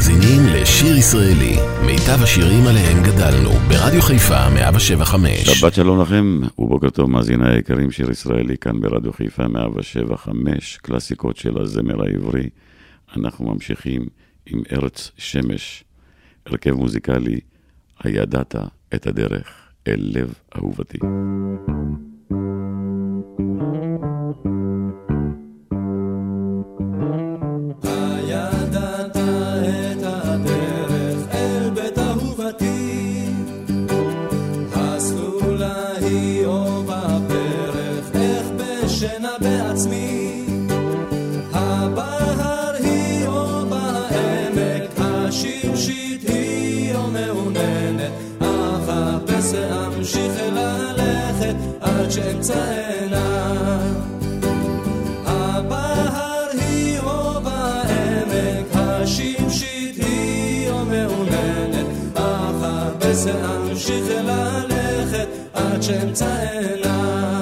מאזינים לשיר ישראלי, מיטב השירים עליהם גדלנו, ברדיו חיפה 175. שבת שלום לכם, ובוקר טוב מאזיני היקרים, שיר ישראלי כאן ברדיו חיפה 175, קלאסיקות של הזמר העברי. אנחנו ממשיכים עם ארץ שמש, הרכב מוזיקלי, הידעת את הדרך אל לב אהובתי. thank you שאמשיך ללכת עד שאמצא אליו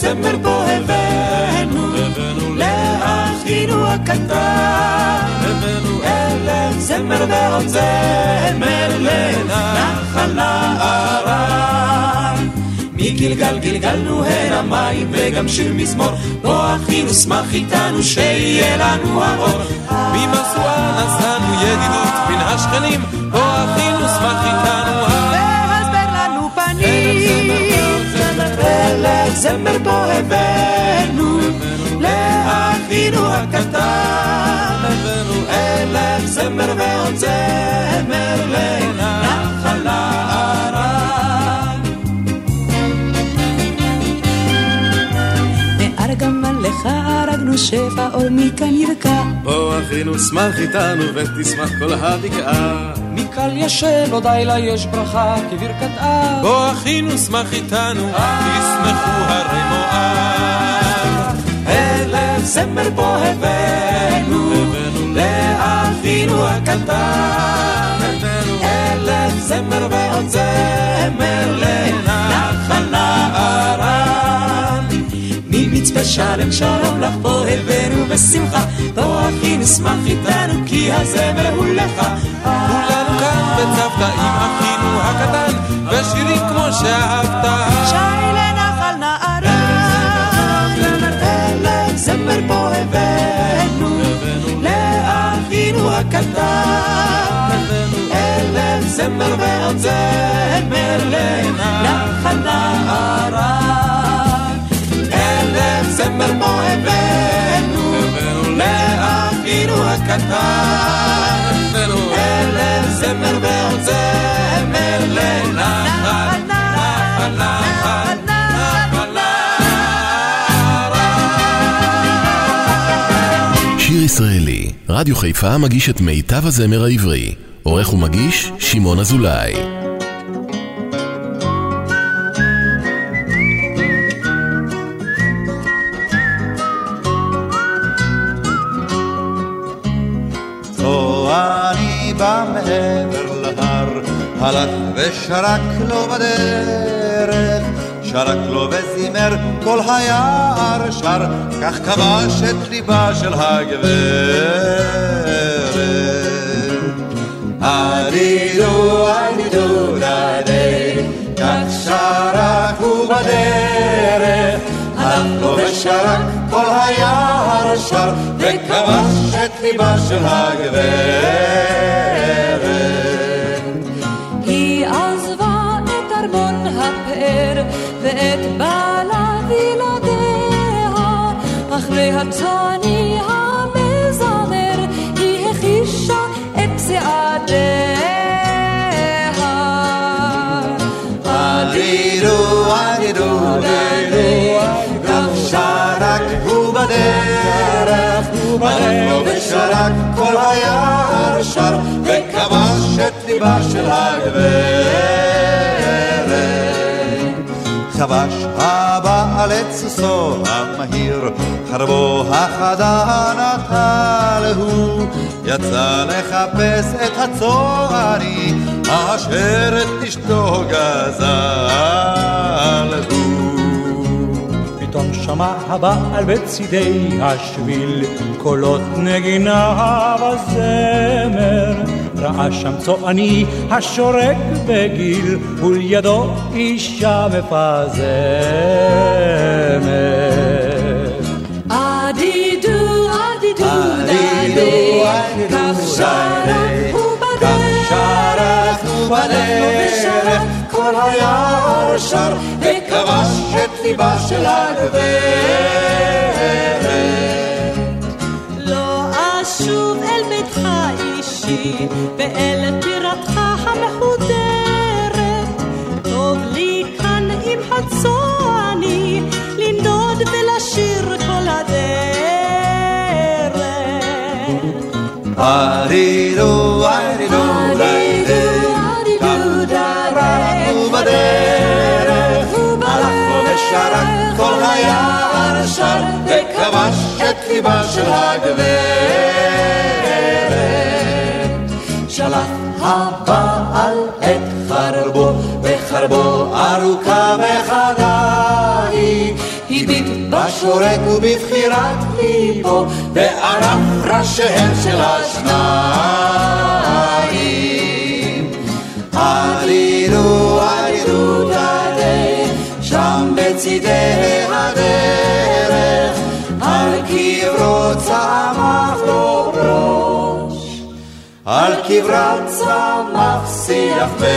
זמר בו הבאנו, לאחינו הקטן. אלף זמר ועוד זמר לנחל נערן. מגלגל גלגלנו הנה מים וגם שיר מזמור, בוא אחינו שמח איתנו שיהיה לנו האור. ממשואה נשאנו ידידות מן השכנים, בוא אחינו שמח איתנו אלף זמר בו הבאנו, לאחינו הקטן. אלף זמר ועוד זמר לנחל הרגנו שפע אור מכאן ירקע. בוא אחינו שמח איתנו ותשמח כל הבקעה. מקל ישן עוד לילה יש ברכה כברכת אב. בוא אחינו שמח איתנו, תשמחו הרי מואב. אלף זמר בו הבאנו, לאחינו הקטן. אלף זמר ועוד זמר לנחל נערן. ממצפה שלם שלום לך בוא הבאנו בשמחה, בוא אחי נשמח איתנו כי הזמר הוא לך. כולנו כאן בצוותא עם אחינו הקטן, ושירים כמו שאהבת. שי לנחל נערן. אלף זמר בו הבאנו, לאחינו הקטן. אלף זמר ועוד זמר הבאנו, לאחינו הקטן. אלף זמר ועוד זמר לנחל נחל נחל נחל נערן. שיר ישראלי, רדיו חיפה מגיש את מיטב הזמר העברי. עורך ומגיש, שמעון אזולאי. ושרק לו בדרך, שרק לו וזימר, כל היער שר, כך כבש את ליבה של הגברת. הדידו, הדידו, דדי, כך שרק הוא בדרך, הלך לו ושרק כל היער שר, וכבש את ליבה של הגברת. ואת בעלה וילדיה אחרי הצאני המזמר היא הכישה את צעדיה עדידו עדידו דדו גם שרק הוא בדרך לו ושרק כל היער שר וכבש את ליבה של הגברת כבש הבעל את סוסו המהיר חרבו החדה נטל הוא יצא לחפש את הצועני אשר את אשתו גזל הוא פתאום שמע הבעל בצידי השביל קולות נגינה וזמר ראה שם צועני השורק בגיל ולידו אישה מפזמת. עדידו עדידו עדידו, דדי כך שרק הוא שרק בדרך כל היער שר וכבש את ליבה של הגברת אישי ואל טירתך המחודרת. טוב לי כאן עם הצועני לנדוד ולשיר כל הדרך. עדידו דדי עדידו שרק ובדרך. הלך ושרק כל היער שר וכבש את ליבה של הגברת הבעל את חרבו וחרבו ארוכה וחדה היא הביט בשורק ובבחירת ליבו וערף ראשיהם של השניים על קברה צמח שיח ורד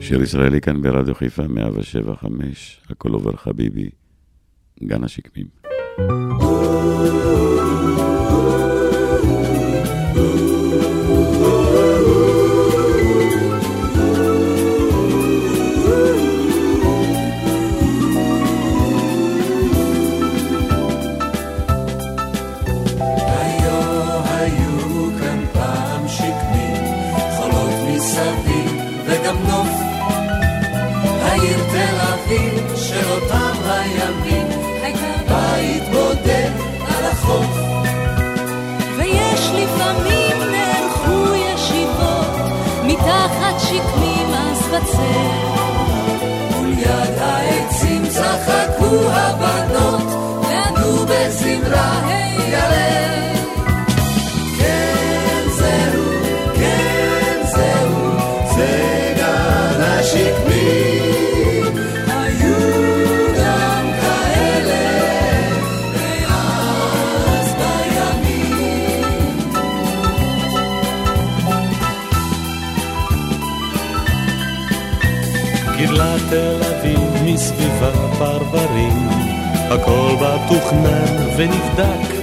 שיר ישראלי כאן ברדיו חיפה 175, הכל עובר חביבי, גן השקמים. היו בה תוכנן ונבדק.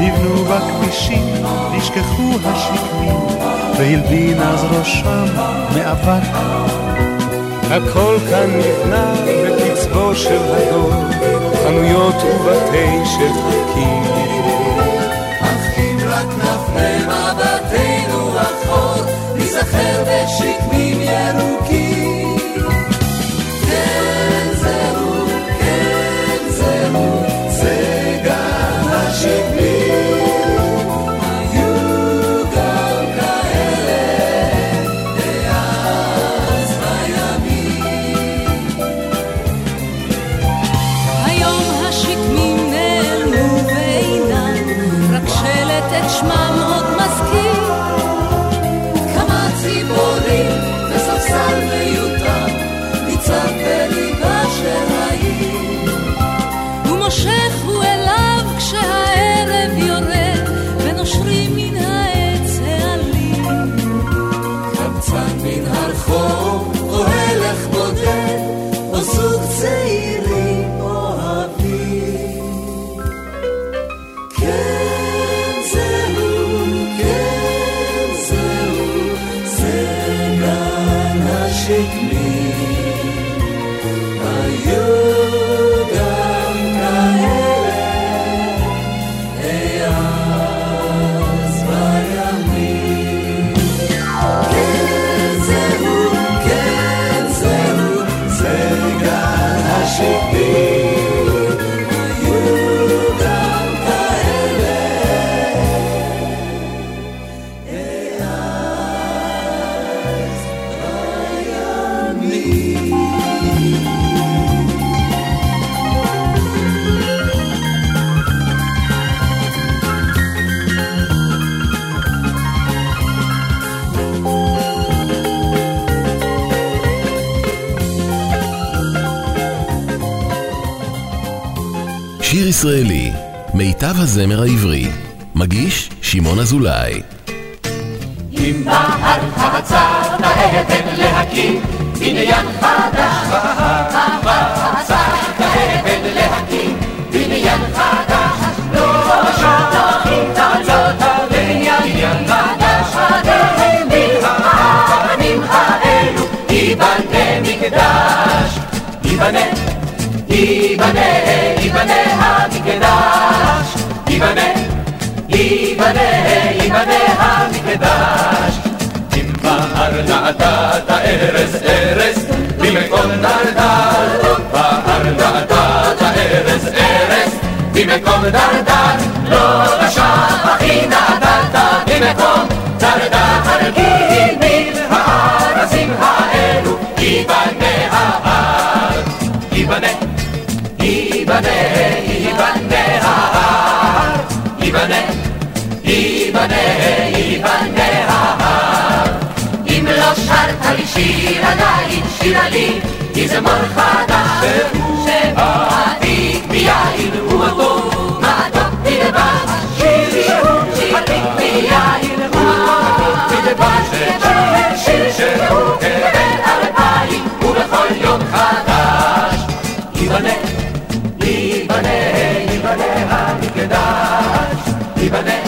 נבנו בכבישים, נשכחו השקמים, והלבין אז ראשם מאבק. הכל כאן נבנה בקצבו של הדור, חנויות ובתי שחקים. אך אם רק נפנה מבטנו אחור, ניזכר ישראלי, מיטב הזמר העברי, מגיש שמעון אזולאי. אם בהר הצד האבן להקים בניין חדש, בהר הצד האבן להקים בניין חדש, לא שטחים תעלות הבניין. חדש, הדהמים העמים האלו ייבנה מקדש, ייבנה ייבנה, ייבנה המקדש, ייבנה, ייבנה, ייבנה המקדש. אם בער נעתת ארז ארז, במקום דרדר, בער נעתת ארז ארז, במקום דרדר, לא לשבחי נעתת במקום דרדר, כי מן הארזים האלו ייבנה ההר, ייבנה, ייבנה ייבנה, ייבנה ההר. אם לא שרת לי שיר עדיין, שירה לי, יזמור חדש, שבו עתיק מיין ומתוק, מתוק תלבש, שיר שהוא עתיק מיין ומתוק תלבש, שיר שהוא כבן אלפיים ובכל יום חדש, ייבנה ייבנה, ייבנה,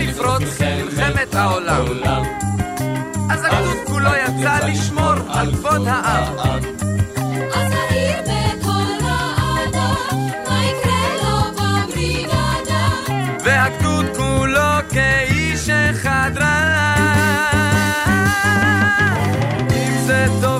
לפרוץ מלחמת העולם. אז הגדוד כולו יצא לשמור על כבוד העם. כאיש אחד רע. אם זה טוב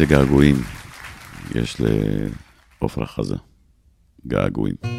איזה געגועים יש לעופרה חזה. געגועים.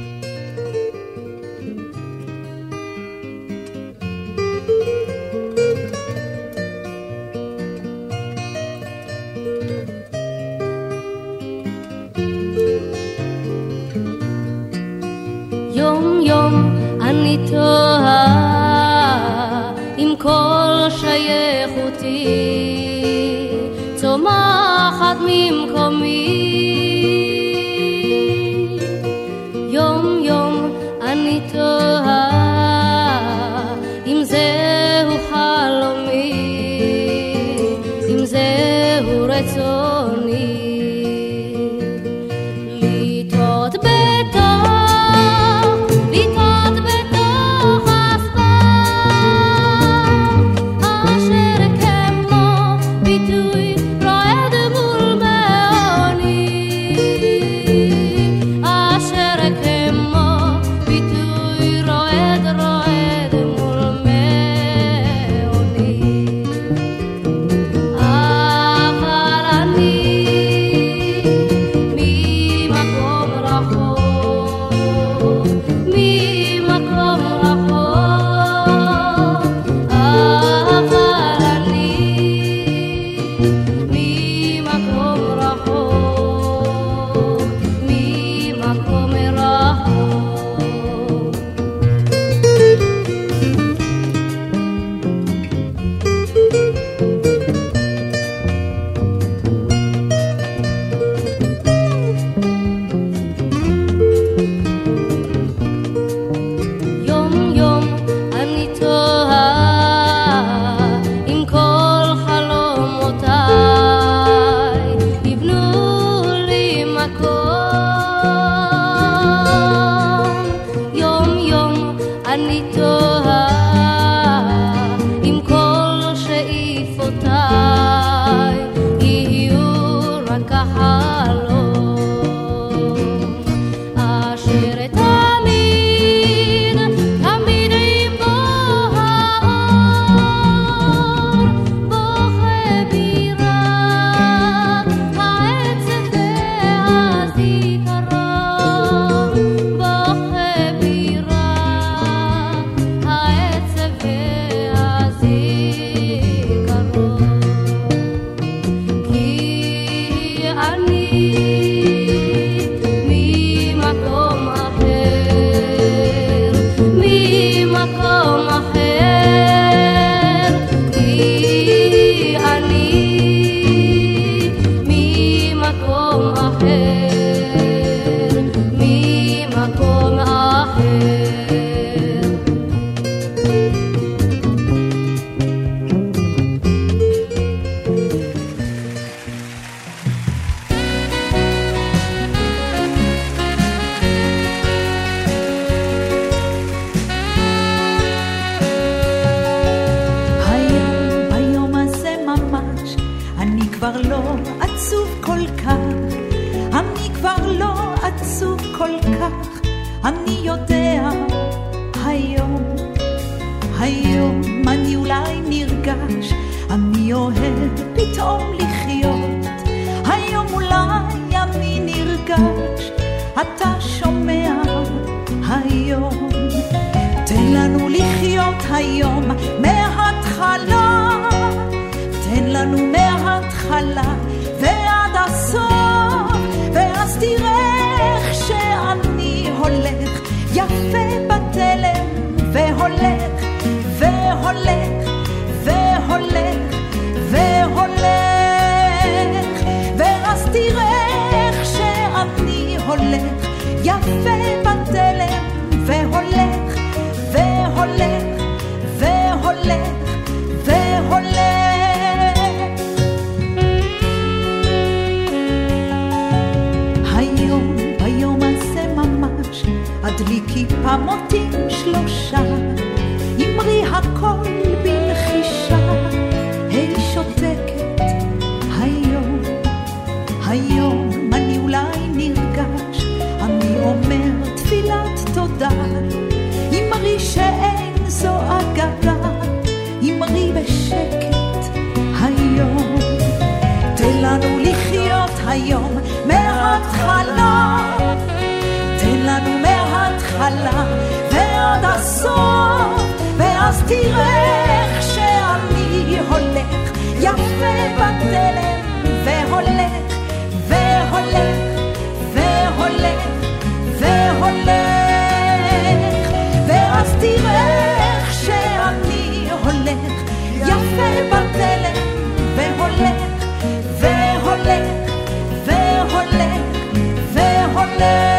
היום אני אולי נרגש, אני אומר תפילת תודה. אמרי שאין זו אגדה, אמרי בשקט היום. תן לנו לחיות היום מההתחלה, תן לנו מההתחלה ועד הסוף, ואז תראה איך שאני הולך יפה בתלם והולך. והולך, והולך, והולך, ואז תראה איך שאני הולך, יפה בתלם, והולך, והולך, והולך, והולך.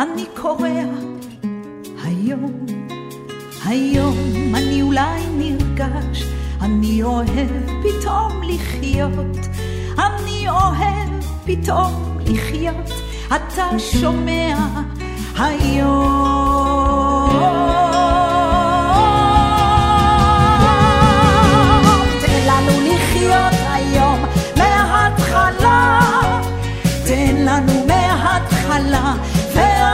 אני קורא היום, היום אני אולי נרגש, אני אוהב פתאום לחיות, אני אוהב פתאום לחיות, אתה שומע היום. תן לנו מההתחלה,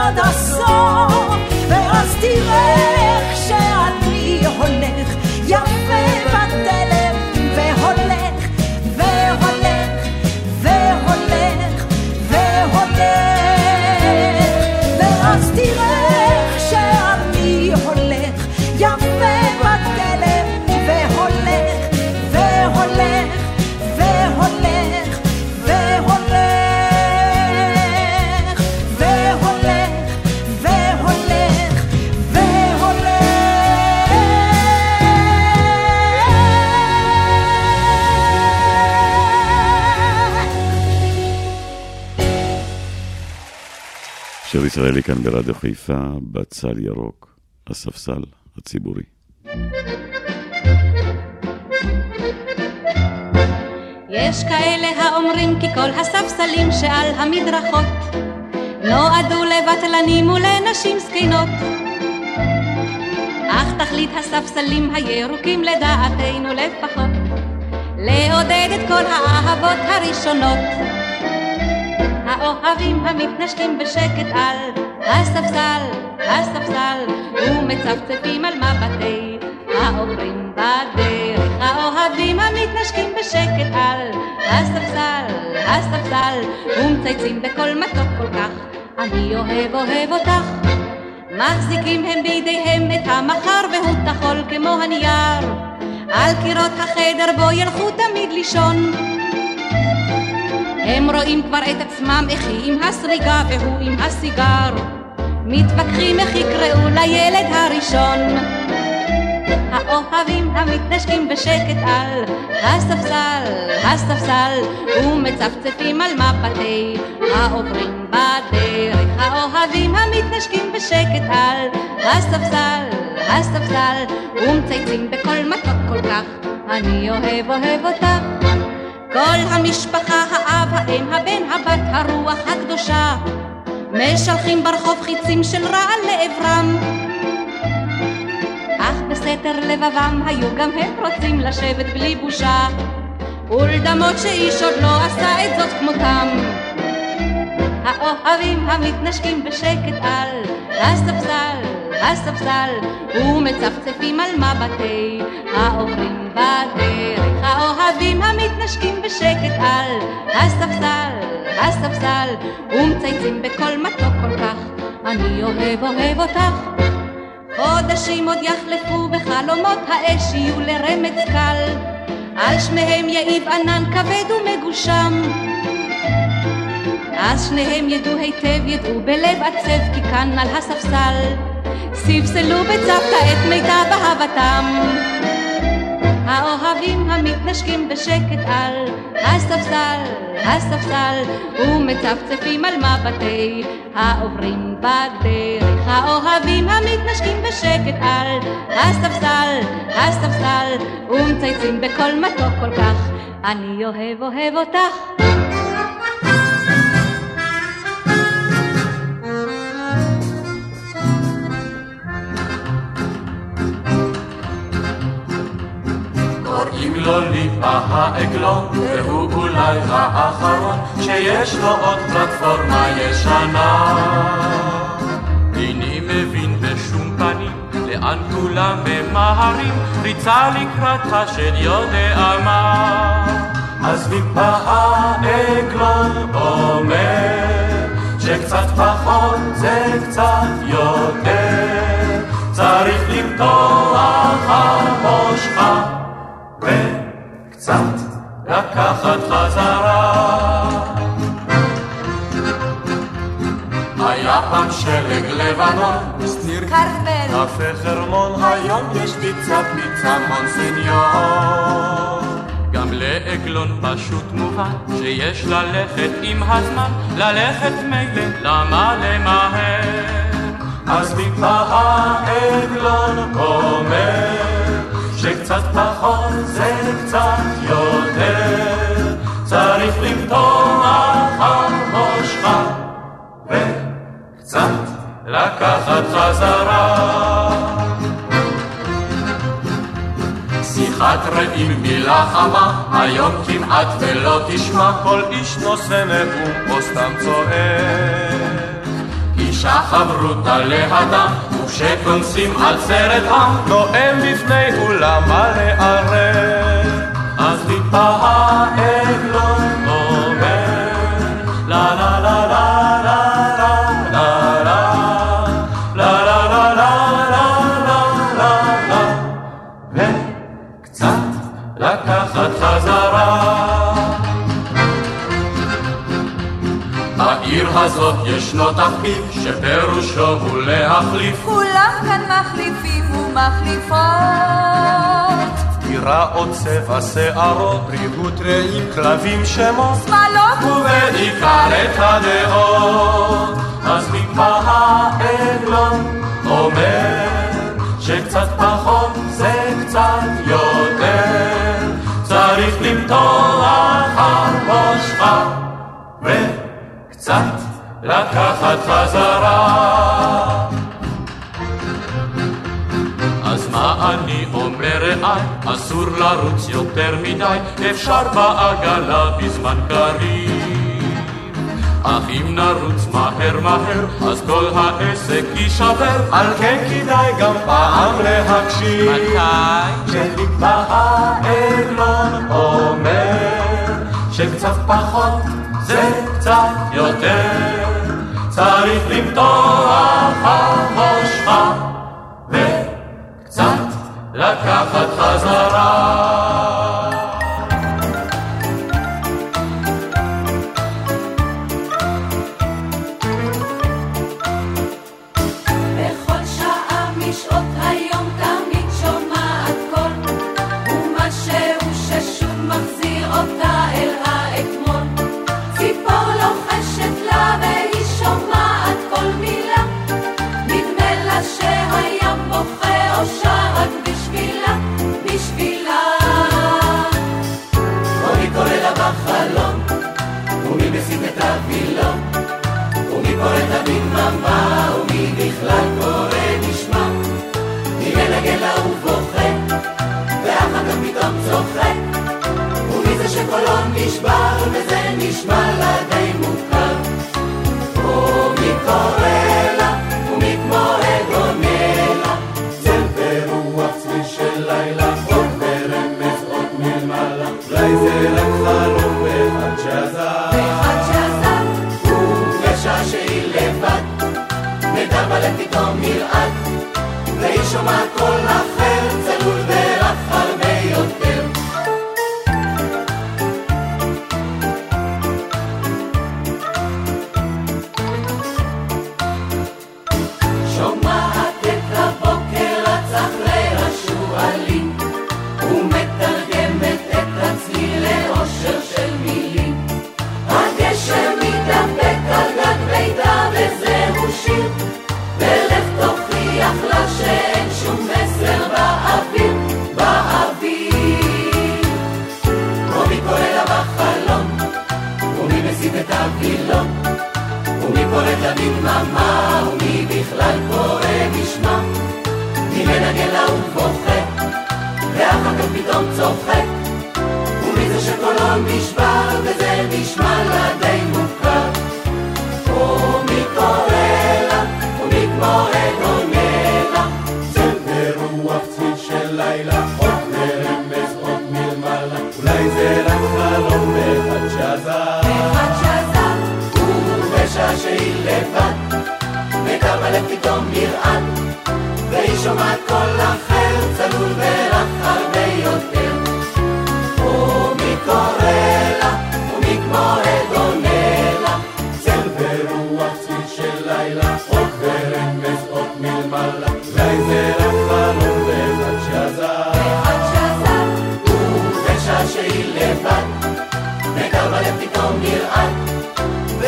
ועד הסוף, ואז תראה איך שאני הולך יפה בתלם והולך שיר ישראלי כאן ברדיו חיפה, בצל ירוק, הספסל הציבורי. יש כאלה האומרים כי כל הספסלים שעל המדרכות נועדו לבטלנים ולנשים זקנות. אך תכלית הספסלים הירוקים לדעתנו לפחות לעודד את כל האהבות הראשונות. האוהבים המתנשקים בשקט על הספסל, הספסל, ומצפצפים על מבטי העוברים בדרך. האוהבים המתנשקים בשקט על הספסל, הספסל, ומצייצים בקול מתוק כל כך, אני אוהב אוהב אותך. מחזיקים הם בידיהם את המחר והוא טחול כמו הנייר. על קירות החדר בו ילכו תמיד לישון. הם רואים כבר את עצמם איך היא עם הסריגה והוא עם הסיגר. מתווכחים איך יקראו לילד הראשון. האוהבים המתנשקים בשקט על הספסל, הספסל, ומצפצפים על מפתי העוברים בדרך. האוהבים המתנשקים בשקט על הספסל, הספסל, ומצייצים בקול מתוק כל כך, אני אוהב אוהב אותך. כל המשפחה, האב, האם, הבן, הבת, הרוח הקדושה, משלחים ברחוב חיצים של רעל לעברם. אך בסתר לבבם היו גם הם רוצים לשבת בלי בושה, ולדמות שאיש עוד לא עשה את זאת כמותם. האוהבים המתנשקים בשקט על הספסל, הספסל, ומצפצפים על מבטי העוברים בדרך. האוהבים המתנשקים בשקט על הספסל, הספסל, ומצייצים בקול מתוק כל כך, אני אוהב אוהב אותך. חודשים עוד יחלפו בחלומות האש יהיו לרמץ קל, על שניהם יעיב ענן כבד ומגושם. אז שניהם ידעו היטב, ידעו בלב עצב, כי כאן על הספסל ספסלו בצוותא את מיטב אהבתם. האוהבים המתנשקים בשקט על הספסל, הספסל, ומצפצפים על מבטי העוברים בדרך. האוהבים המתנשקים בשקט על הספסל, הספסל, ומצייצים בקול מתוק כל כך, אני אוהב אוהב אותך. אם לא ליפה העגלון, והוא אולי האחרון, שיש לו עוד פלטפורמה ישנה. איני מבין בשום פנים, לאן כולם ממהרים, ריצה לקראת השד יודע מה. אז ליפה העגלון אומר, שקצת פחות זה קצת לבנון, שניר כרמל, קפה חרמון, היום יש פיצה פיצה מונסניור. גם לעגלון פשוט מובן שיש ללכת עם הזמן, ללכת מילא, למה למהר? אז טיפה העגלון אומר שקצת פחות זה קצת יותר, צריך למתוח על ראשך וקצת לקחת חזרה. שיחת רעים מילה חמה, היום כמעט ולא תשמע כל איש נושא נאום או סתם צועק. אישה חברותה לאדם, וכשכונסים על סרט עם, נואם בפני אולם מלא ערב. אז טיפה העגלון ישנו תחביב שפירושו הוא להחליף כולם כאן מחליפים ומחליפות. טירה או צבע שערות, ריהוט רעים, כלבים שמות, שמאלות ובעיקר את הדעות. אז טיפה לקחת חזרה. אז מה אני אומר רעי, אסור לרוץ יותר מדי, אפשר בעגלה בזמן קריב. אך אם נרוץ מהר מהר, אז כל העסק יישבר, על כן כדאי גם פעם להקשיב. מתי? כשנקבע העגלון אומר, שקצת פחות זה קצת יותר, צריך למתוח ראשך. וקצת לקחת חזרה. בדממה, ומי בכלל קורא נשמע, מי מנגן לה ובוכה, ואחר כך פתאום צוחק, ומי זה שקולו נשבר, וזה נשמע לה די מוכר, ומי קורא Marco la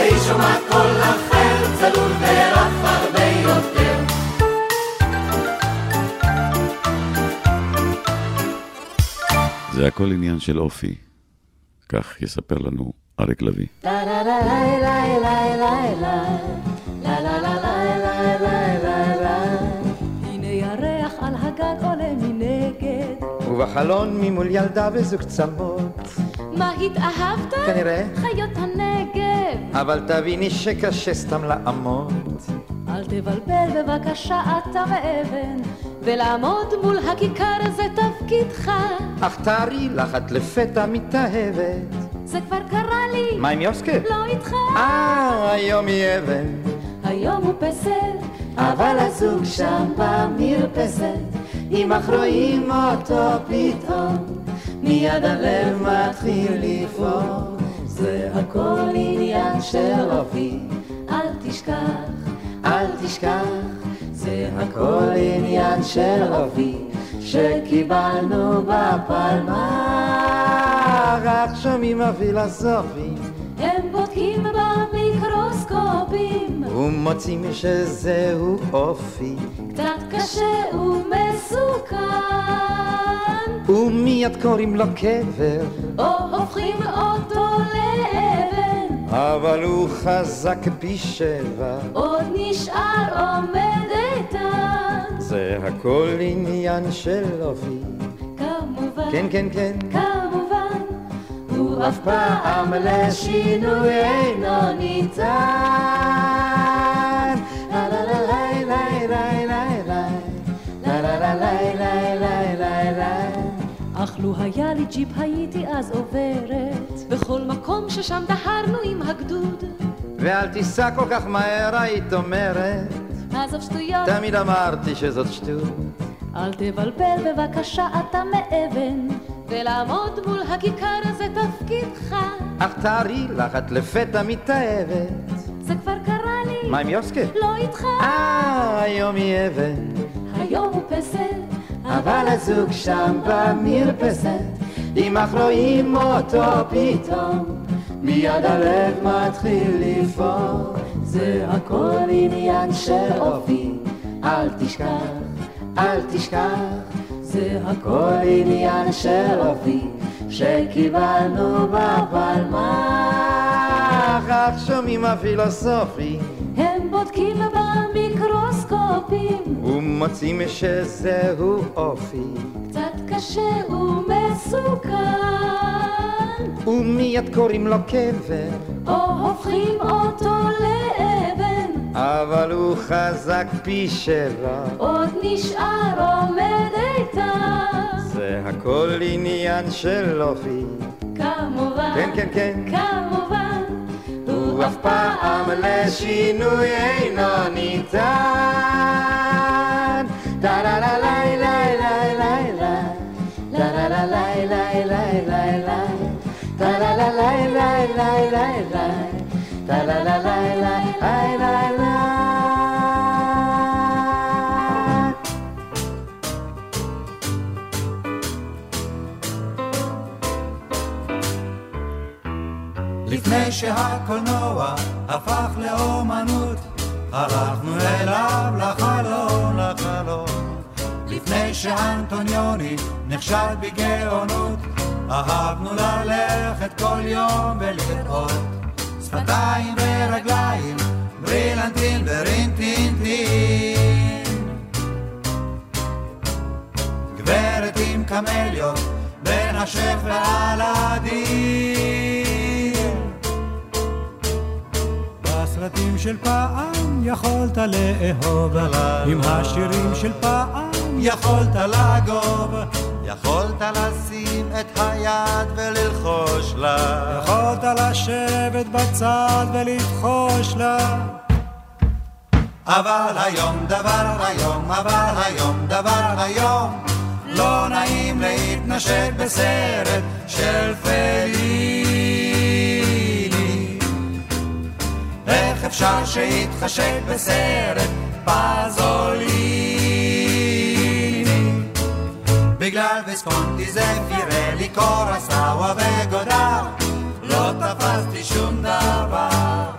והיא שומעת קול אחר, צלול ורק הרבה יותר. זה הכל עניין של אופי. כך יספר לנו אריק לביא. ובחלון ממול ילדה וזוג צלמות. מה התאהבת? כנראה. חיות הנגב. אבל תביני שקשה סתם לעמוד. אל תבלבל בבקשה אתה מאבן, ולעמוד מול הכיכר זה תפקידך. אך תארי לך את לפתע מתאהבת. זה כבר קרה לי. מה עם יוסקה? לא איתך. אה, היום היא אבן. היום הוא פסל, אבל הזוג שם במרפסת, אם אך רואים אותו פתאום, מיד הלב מתחיל לפעום. זה הכל עניין של אופי, אל תשכח, אל תשכח, זה הכל עניין של אופי, שקיבלנו בפלמ"ח. רק שומעים הפילוסופים, הם בודקים במיקרוסקופים, ומוצאים שזהו אופי, קצת קשה ומסוכן, ומיד קוראים לו קבר, או הופכים אותו לאבן, אבל הוא חזק פי שבע. עוד נשאר עומד איתן. זה הכל עניין של אופי. כמובן, כן, כן, כן. כמובן, הוא אף פעם לשינוי אינו ניתן. לי, לי, לי, לי, לי. אך לו היה לי ג'יפ הייתי אז עוברת, בכל מקום ששם דהרנו עם הגדוד. ואל תיסע כל כך מהר, היית אומרת. עזוב שטויות. תמיד אמרתי שזאת שטות. אל תבלבל בבקשה, אתה מאבן, ולעמוד מול הכיכר הזה תפקידך. אך תארי לך, את לפתע מתאהבת. זה כבר קרה לי. מה עם יוסקה? לא איתך. אה, היום היא אבן. היום הוא פסל אבל הזוג שם במרפסת, אם אך רואים אותו פתאום, מיד הלב מתחיל לפעום. זה הכל עניין של אופי, אל תשכח, אל תשכח, זה הכל עניין של אופי, שקיבלנו בפלמ"ח. כך שומעים הפילוסופים, הם בודקים במיקרוסקופים, ומוצאים שזהו אופי, קצת קשה ומסוכן, ומיד קוראים לו קבר, או הופכים אותו לאבן, אבל הוא חזק פי שבע. עוד נשאר עומד איתן. זה הכל עניין של אופי, כמובן, כן, כן, כן. כמובן, הוא אף פעם לשינוי אינו ניתן. טה לה לה לה לה לה לה לה לה לה לה לה לה לה לה לה טה לה לה לה לה לה לה לה טה לה לה לה לה לה לפני שהקולנוע הפך לאומנות, הלכנו אליו לחלון, לחלון. לפני שאנטוניוני נכשל בגאונות, אהבנו ללכת כל יום ולראות שפתיים ורגליים, ברילנטין ורינטינטין. גברת עם קמליות, בין השף והלדין. בסרטים של פעם יכולת לאהוב, עם השירים של פעם יכולת לגוב, יכולת לשים את היד וללחוש לה. יכולת לשבת בצד ולבחוש לה. אבל היום דבר היום, אבל היום דבר היום, לא נעים להתנשק בסרט של פליני. איך אפשר שיתחשק בסרט פזוליני? בגלל ויסקונטי זה פירלי קורסאווה וגודר, לא תפסתי שום דבר.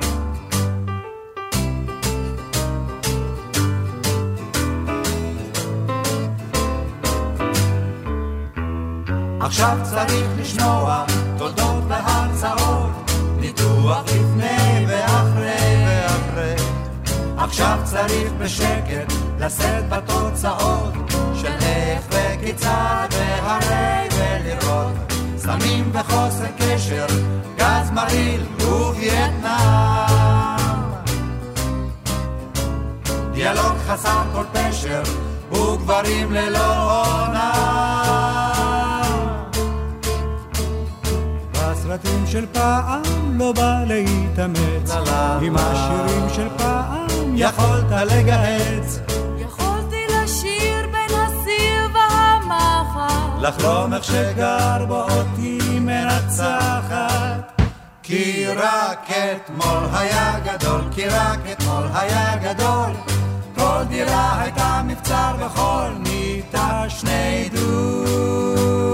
עכשיו צריך לשמוע תולדות והרצאות, ניתוח עכשיו צריך בשקט לשאת בתוצאות של איך וכיצד והרי ולראות סמים וחוסר קשר, גז מרעיל ווייטנאם. דיאלוג חסר כל פשר וגברים ללא עונה. בסרטים של פעם לא בא להתאמץ, עם השירים של פעם יכולת לגהץ. יכולתי לשיר בין הסיר והמחר. לחלום איך שגר בו אותי מנצחת. כי רק אתמול היה גדול, כי רק אתמול היה גדול. כל דירה הייתה מבצר וכל מיטה שני דונם.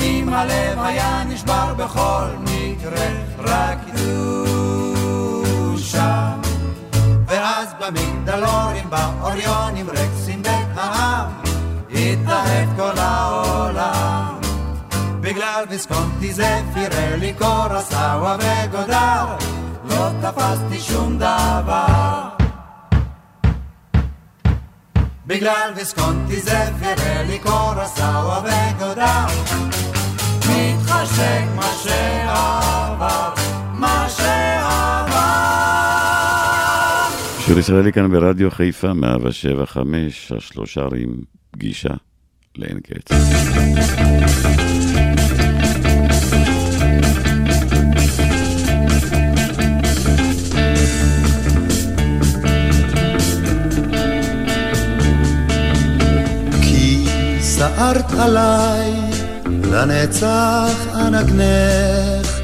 אם הלב היה נשבר בכל מקרה, רק דושה. במגדלורים, באוריונים, רקסים העם, התאהב כל העולם. בגלל ויסקונטי זה פירלי קורסאווה וגודר, לא תפסתי שום דבר. בגלל ויסקונטי זה פירלי קורסאווה וגודר, מתחשק מה שעבר, מה שעבר. שיר ישראלי כאן ברדיו חיפה, 175, השלושה ערים, פגישה לאין קץ. סערת עליי לנצח אנגנך,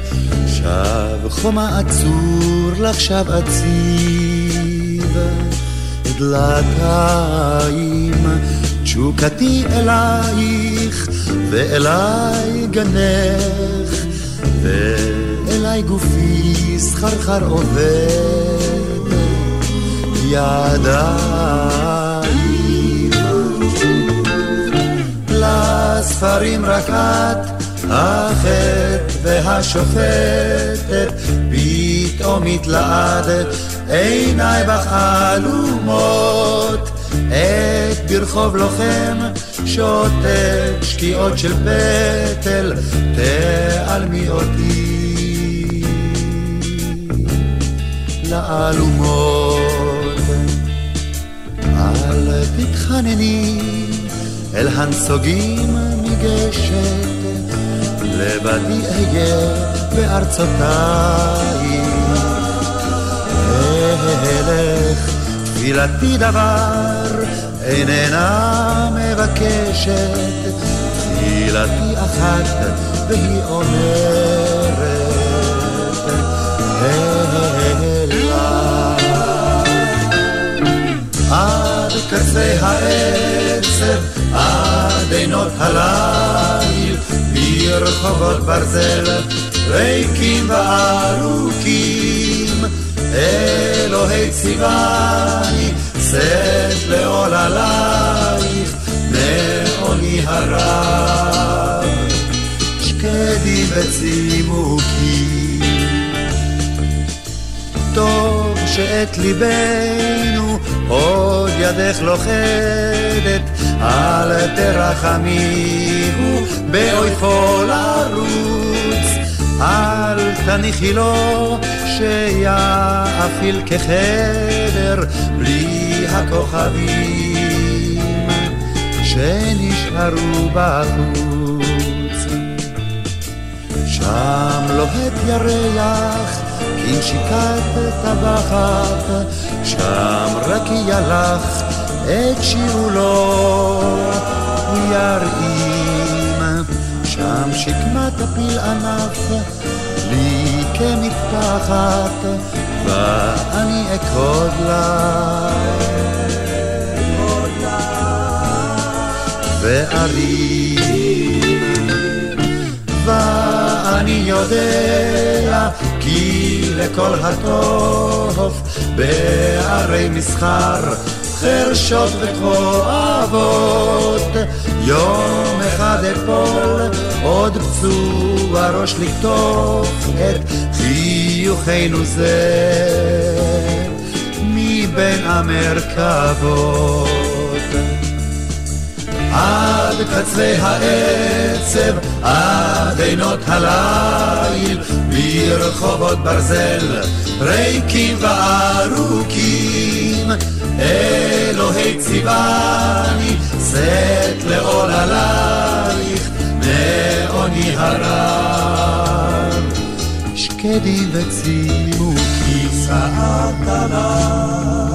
שב חומה עצור לך שב אציב, דלתיים תשוקתי אלייך ואליי גנך, ואליי גופי סחרחר עובד, ידיים לספרים רק את, החטא והשופטת, פתאום התלעדת, עיניי בך עלומות, את ברחוב לוחם, שותק שקיעות של פטל, תעלמי אותי לעלומות. אל תתחנני אל הנסוגים ניגשת, לבדי אהיה בארצותיי. אלך, תפילתי דבר איננה מבקשת, תפילתי אחת והיא אומרת, עד קצה העצב, עד עינות הליל, ברחובות ברזל, ריקים וארוכים, אלוהי ציווני, שאת לעול עלייך, מעוני הרב, שקדי וצימוקי. טוב שאת ליבנו עוד ידך לוכדת, אל תרחמיהו באויפו לרוץ, אל תניחי לו שיאפיל כחדר בלי הכוכבים שנשארו בחוץ. שם לוהט ירח כנשיקת טבחת, שם רק ילך את שיעולו הוא ירעים, שם שקמת הפיל ענף לי כמטפחת, ואני אכוד לה. וארים, ואני יודע כי לכל הטוב בערי מסחר חרשות וכואבות יום אחד אפול עוד פצוע ראש לקטוף את חיוכנו זה מבין המרכבות עד קצווי העצב, עד עינות הליל, ברחובות ברזל, ריקים וארוכים. אלוהי ציווני, שאת לעול עלייך, מעוני הרב. שקדי וצימוקי, שאת עליו.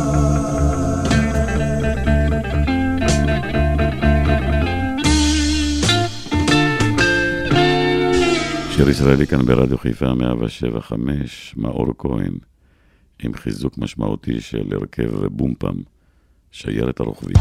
שיר ישראלי כאן ברדיו חיפה 175, מאור כהן, עם חיזוק משמעותי של הרכב בומפם, שיירת הרוכבים.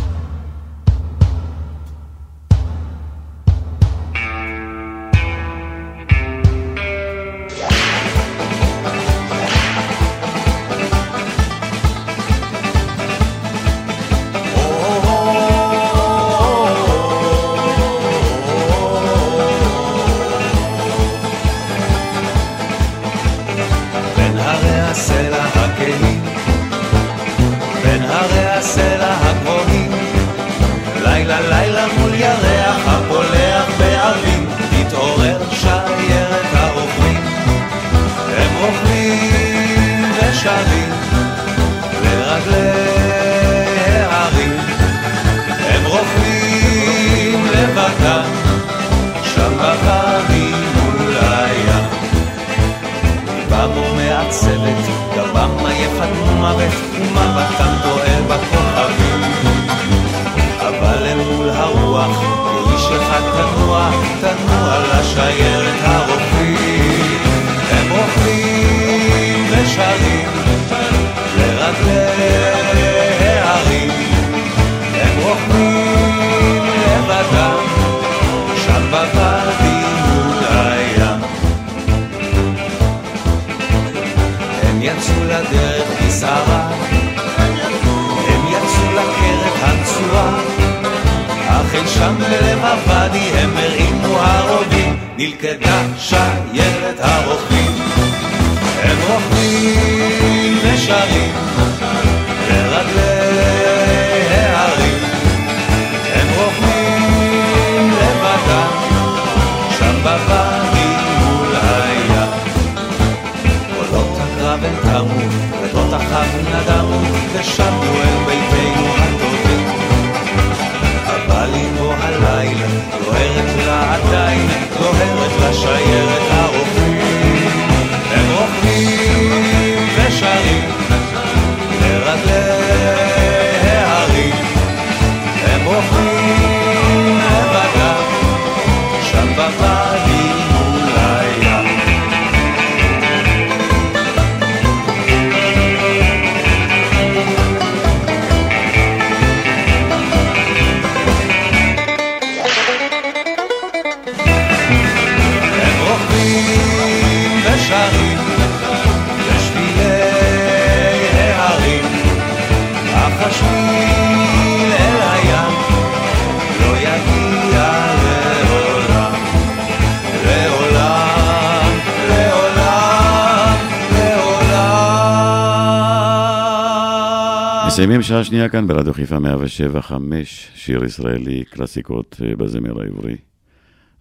לעולם. מסיימים שעה שנייה כאן ברדיו חיפה 107 5, שיר ישראלי, קלאסיקות אה, בזמר העברי.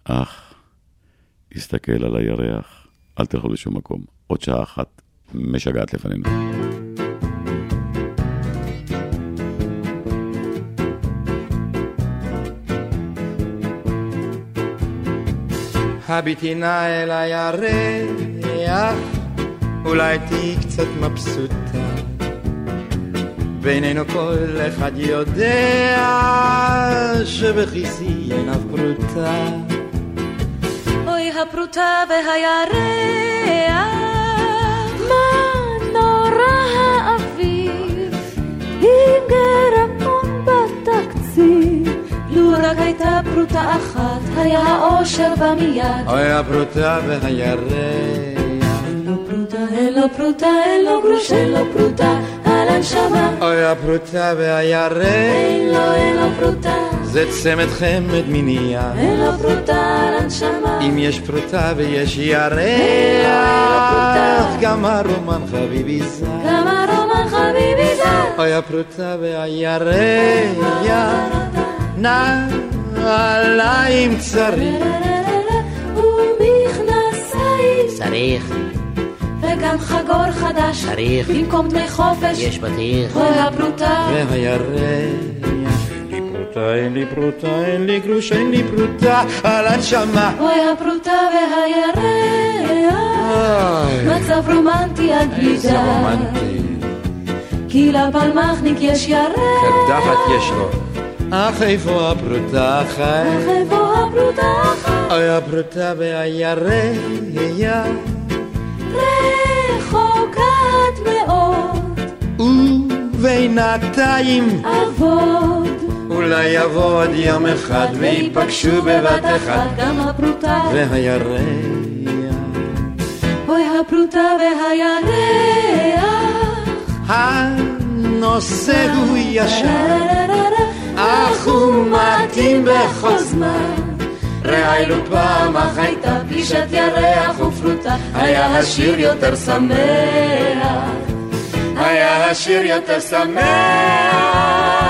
אך, הסתכל על הירח, אל תלכו לשום מקום, עוד שעה אחת משגעת לפנינו. הביטי נא אל הירח, אולי תהיי קצת מבסוטה. בינינו כל אחד יודע שבכיסי אין אף פרוטה. אוי הפרוטה והירח, מה נורא האביב, עם גרמון בתקציב. לו רק הייתה פרוטה אחת, היה האושר בא מיד. אוי הפרוטה והירח. אין לו פרוטה, אין לו פרוטה, אין לו גרוש, אין לו פרוטה, על הנשמה. אוי הפרוטה והירח. אין לו, אין לו פרוטה. זה צמד חמד מנייה. אין לו פרוטה על הנשמה. אם יש פרוטה ויש ירח, פרוטה. גם הרומן חביבי זר. גם הרומן חביבי זר. אוי הפרוטה והירח, נעליים צריך. ומכנסיים. צריך, וגם חגור חדש. צריך. במקום דמי חופש. יש בטיח. אוי הפרוטה. והירח. פרוטה, אין לי פרוטה, אין לי גרוש, אין לי פרוטה על הנשמה. אוי הפרוטה והירח. מצב רומנטי עד איזה. רומנטי. כי לפלמחניק יש ירח. קדחת יש לו. אך איפה הפרוטה חי? אך איפה הפרוטה חי? אוי הפרוטה והירח. רחוקת מאוד. ובינתיים אבוד. אולי יבוא עוד יום אחד וייפגשו בבת אחת. גם הפרוטה. והירח. אוי הפרוטה והירח. הנושא הוא ישר, אך הוא מתאים בכל זמן. ראינו פעם אך הייתה פגישת ירח ופרוטה, היה השיר יותר שמח. היה השיר יותר שמח.